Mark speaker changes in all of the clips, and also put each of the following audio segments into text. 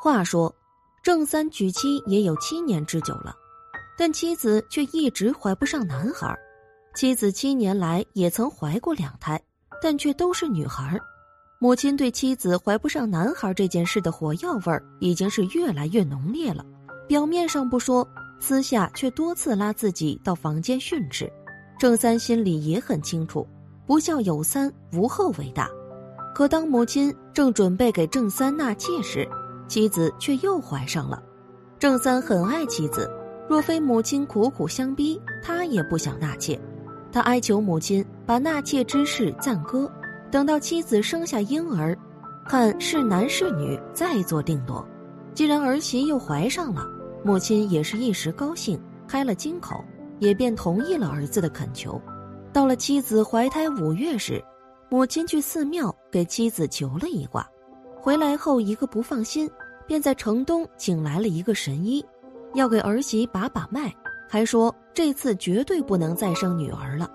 Speaker 1: 话说，郑三娶妻也有七年之久了，但妻子却一直怀不上男孩。妻子七年来也曾怀过两胎，但却都是女孩。母亲对妻子怀不上男孩这件事的火药味儿已经是越来越浓烈了，表面上不说，私下却多次拉自己到房间训斥。郑三心里也很清楚，不孝有三，无后为大。可当母亲正准备给郑三纳妾时，妻子却又怀上了。郑三很爱妻子，若非母亲苦苦相逼，他也不想纳妾。他哀求母亲把纳妾之事暂搁。等到妻子生下婴儿，看是男是女，再做定夺。既然儿媳又怀上了，母亲也是一时高兴，开了金口，也便同意了儿子的恳求。到了妻子怀胎五月时，母亲去寺庙给妻子求了一卦，回来后一个不放心，便在城东请来了一个神医，要给儿媳把把脉，还说这次绝对不能再生女儿了。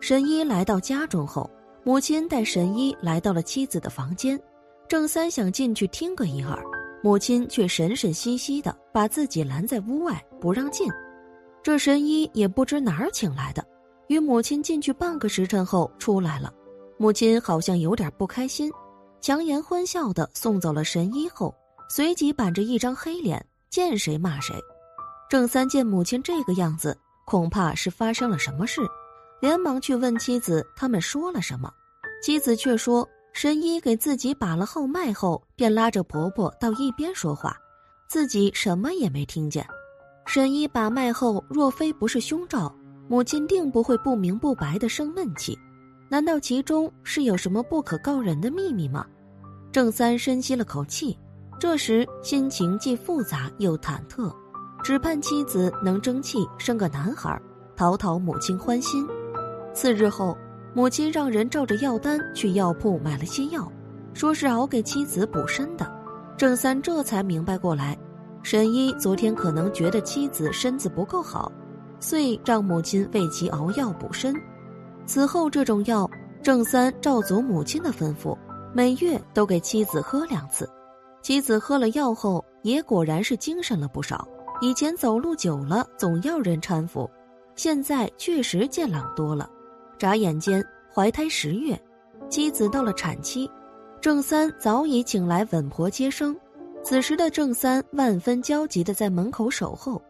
Speaker 1: 神医来到家中后。母亲带神医来到了妻子的房间，郑三想进去听个一二，母亲却神神兮兮的把自己拦在屋外不让进。这神医也不知哪儿请来的，与母亲进去半个时辰后出来了，母亲好像有点不开心，强颜欢笑的送走了神医后，随即板着一张黑脸，见谁骂谁。郑三见母亲这个样子，恐怕是发生了什么事。连忙去问妻子，他们说了什么？妻子却说，神医给自己把了号脉后，便拉着婆婆到一边说话，自己什么也没听见。神医把脉后，若非不是凶兆，母亲定不会不明不白的生闷气。难道其中是有什么不可告人的秘密吗？郑三深吸了口气，这时心情既复杂又忐忑，只盼妻子能争气，生个男孩，讨讨母亲欢心。次日后，母亲让人照着药单去药铺买了些药，说是熬给妻子补身的。郑三这才明白过来，神医昨天可能觉得妻子身子不够好，遂让母亲为其熬药补身。此后，这种药，郑三照足母亲的吩咐，每月都给妻子喝两次。妻子喝了药后，也果然是精神了不少。以前走路久了总要人搀扶，现在确实健朗多了。眨眼间，怀胎十月，妻子到了产期，郑三早已请来稳婆接生。此时的郑三万分焦急的在门口守候，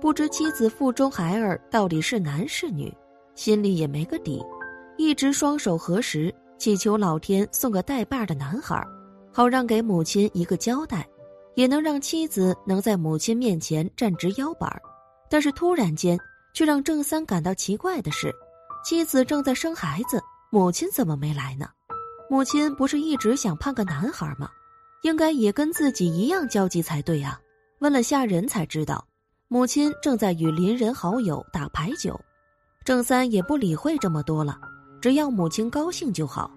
Speaker 1: 不知妻子腹中孩儿到底是男是女，心里也没个底，一直双手合十，祈求老天送个带把的男孩，好让给母亲一个交代，也能让妻子能在母亲面前站直腰板但是突然间，却让郑三感到奇怪的是。妻子正在生孩子，母亲怎么没来呢？母亲不是一直想盼个男孩吗？应该也跟自己一样焦急才对啊！问了下人才知道，母亲正在与邻人好友打牌九。郑三也不理会这么多了，只要母亲高兴就好。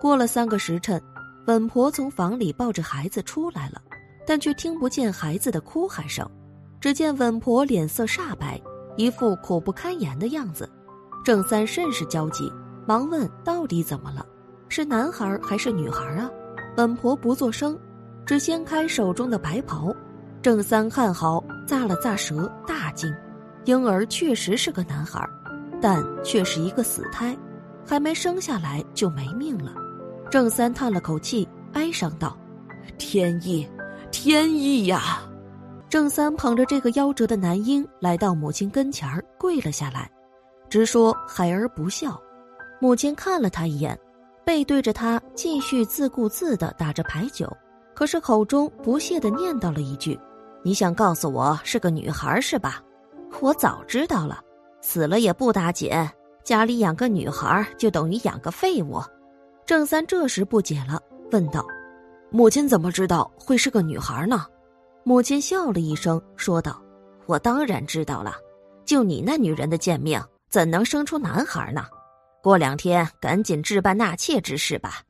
Speaker 1: 过了三个时辰，稳婆从房里抱着孩子出来了，但却听不见孩子的哭喊声，只见稳婆脸色煞白，一副苦不堪言的样子。郑三甚是焦急，忙问：“到底怎么了？是男孩还是女孩啊？”本婆不作声，只掀开手中的白袍。郑三看好，咂了咂舌，大惊：婴儿确实是个男孩，但却是一个死胎，还没生下来就没命了。郑三叹了口气，哀伤道：“天意，天意呀！”郑三捧着这个夭折的男婴来到母亲跟前儿，跪了下来。直说孩儿不孝，母亲看了他一眼，背对着他继续自顾自的打着牌九，可是口中不屑的念叨了一句：“你想告诉我是个女孩是吧？我早知道了，死了也不打紧，家里养个女孩就等于养个废物。”郑三这时不解了，问道：“母亲怎么知道会是个女孩呢？”母亲笑了一声，说道：“我当然知道了，就你那女人的贱命。”怎能生出男孩呢？过两天赶紧置办纳妾之事吧。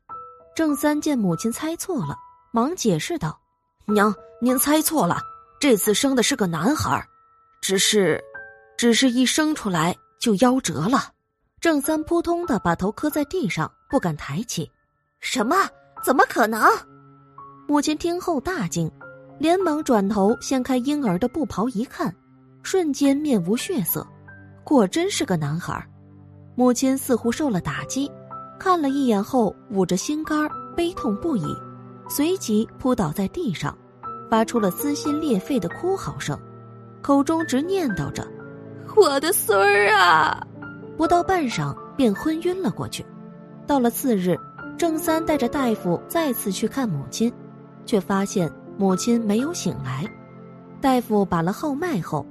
Speaker 1: 郑三见母亲猜错了，忙解释道：“娘，您猜错了，这次生的是个男孩，只是，只是一生出来就夭折了。”郑三扑通的把头磕在地上，不敢抬起。什么？怎么可能？母亲听后大惊，连忙转头掀开婴儿的布袍一看，瞬间面无血色，果真是个男孩。母亲似乎受了打击，看了一眼后捂着心肝悲痛不已，随即扑倒在地上，发出了撕心裂肺的哭嚎声，口中直念叨着：“我的孙儿啊！”不到半晌便昏晕了过去。到了次日，郑三带着大夫再次去看母亲，却发现母亲没有醒来。大夫把了号脉后，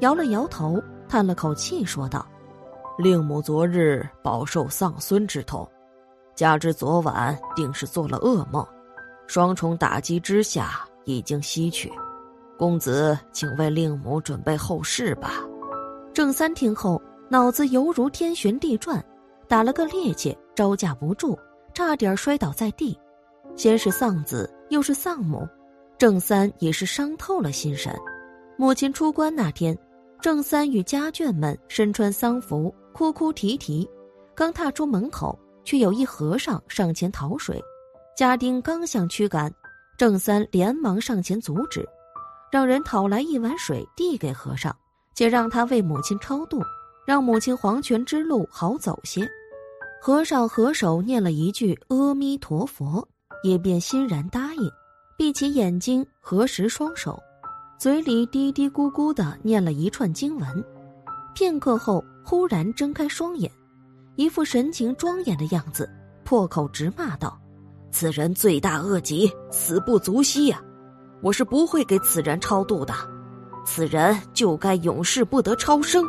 Speaker 1: 摇了摇头，叹了口气，说道。
Speaker 2: 令母昨日饱受丧孙之痛，加之昨晚定是做了噩梦，双重打击之下已经西去。公子，请为令母准备后事吧。
Speaker 1: 郑三听后，脑子犹如天旋地转，打了个趔趄，招架不住，差点摔倒在地。先是丧子，又是丧母，郑三也是伤透了心神。母亲出关那天，郑三与家眷们身穿丧服。哭哭啼啼，刚踏出门口，却有一和尚上前讨水。家丁刚想驱赶，郑三连忙上前阻止，让人讨来一碗水递给和尚，且让他为母亲超度，让母亲黄泉之路好走些。和尚合手念了一句阿弥陀佛，也便欣然答应，闭起眼睛，合十双手，嘴里嘀嘀咕咕的念了一串经文。片刻后，忽然睁开双眼，一副神情庄严的样子，破口直骂道：“
Speaker 2: 此人罪大恶极，死不足惜呀！我是不会给此人超度的，此人就该永世不得超生。”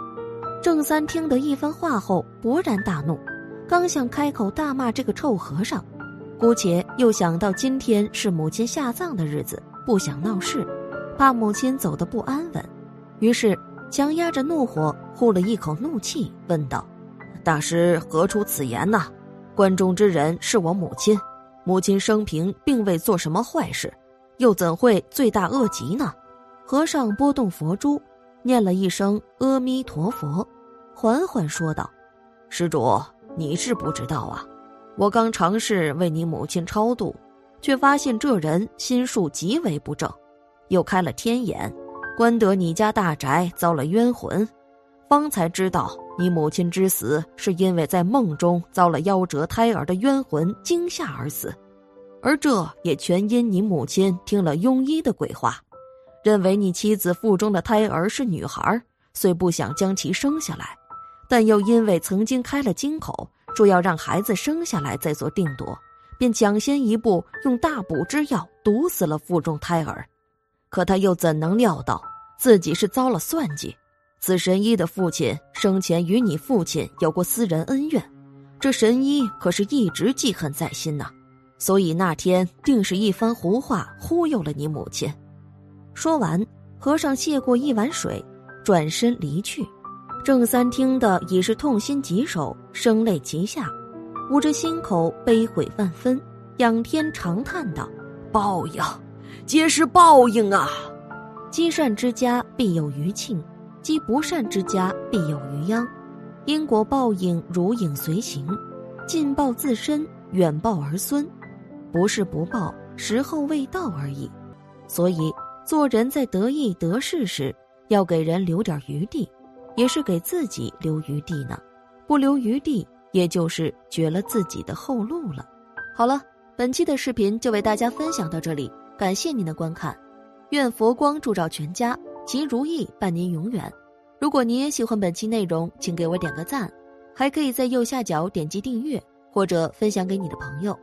Speaker 1: 郑三听得一番话后，勃然大怒，刚想开口大骂这个臭和尚，姑且又想到今天是母亲下葬的日子，不想闹事，怕母亲走得不安稳，于是。强压着怒火，呼了一口怒气，问道：“
Speaker 2: 大师何出此言呢？关中之人是我母亲，母亲生平并未做什么坏事，又怎会罪大恶极呢？”
Speaker 1: 和尚拨动佛珠，念了一声“阿弥陀佛”，缓缓说道：“
Speaker 2: 施主，你是不知道啊，我刚尝试为你母亲超度，却发现这人心术极为不正，又开了天眼。”关得你家大宅遭了冤魂，方才知道你母亲之死是因为在梦中遭了夭折胎儿的冤魂惊吓而死，而这也全因你母亲听了庸医的鬼话，认为你妻子腹中的胎儿是女孩，虽不想将其生下来，但又因为曾经开了金口，说要让孩子生下来再做定夺，便抢先一步用大补之药毒死了腹中胎儿，可他又怎能料到？自己是遭了算计，此神医的父亲生前与你父亲有过私人恩怨，这神医可是一直记恨在心呐，所以那天定是一番胡话忽悠了你母亲。说完，和尚谢过一碗水，转身离去。郑三听的已是痛心疾首，声泪齐下，捂着心口悲悔万分，仰天长叹道：“报应，皆是报应啊！”积善之家必有余庆，积不善之家必有余殃。因果报应如影随形，近报自身，远报儿孙，不是不报，时候未到而已。所以做人在得意得势时，要给人留点余地，也是给自己留余地呢。不留余地，也就是绝了自己的后路了。好了，本期的视频就为大家分享到这里，感谢您的观看。愿佛光照照全家，吉如意伴您永远。如果您也喜欢本期内容，请给我点个赞，还可以在右下角点击订阅或者分享给你的朋友。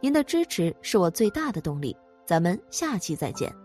Speaker 2: 您的支持是我最大的动力。咱们下期再见。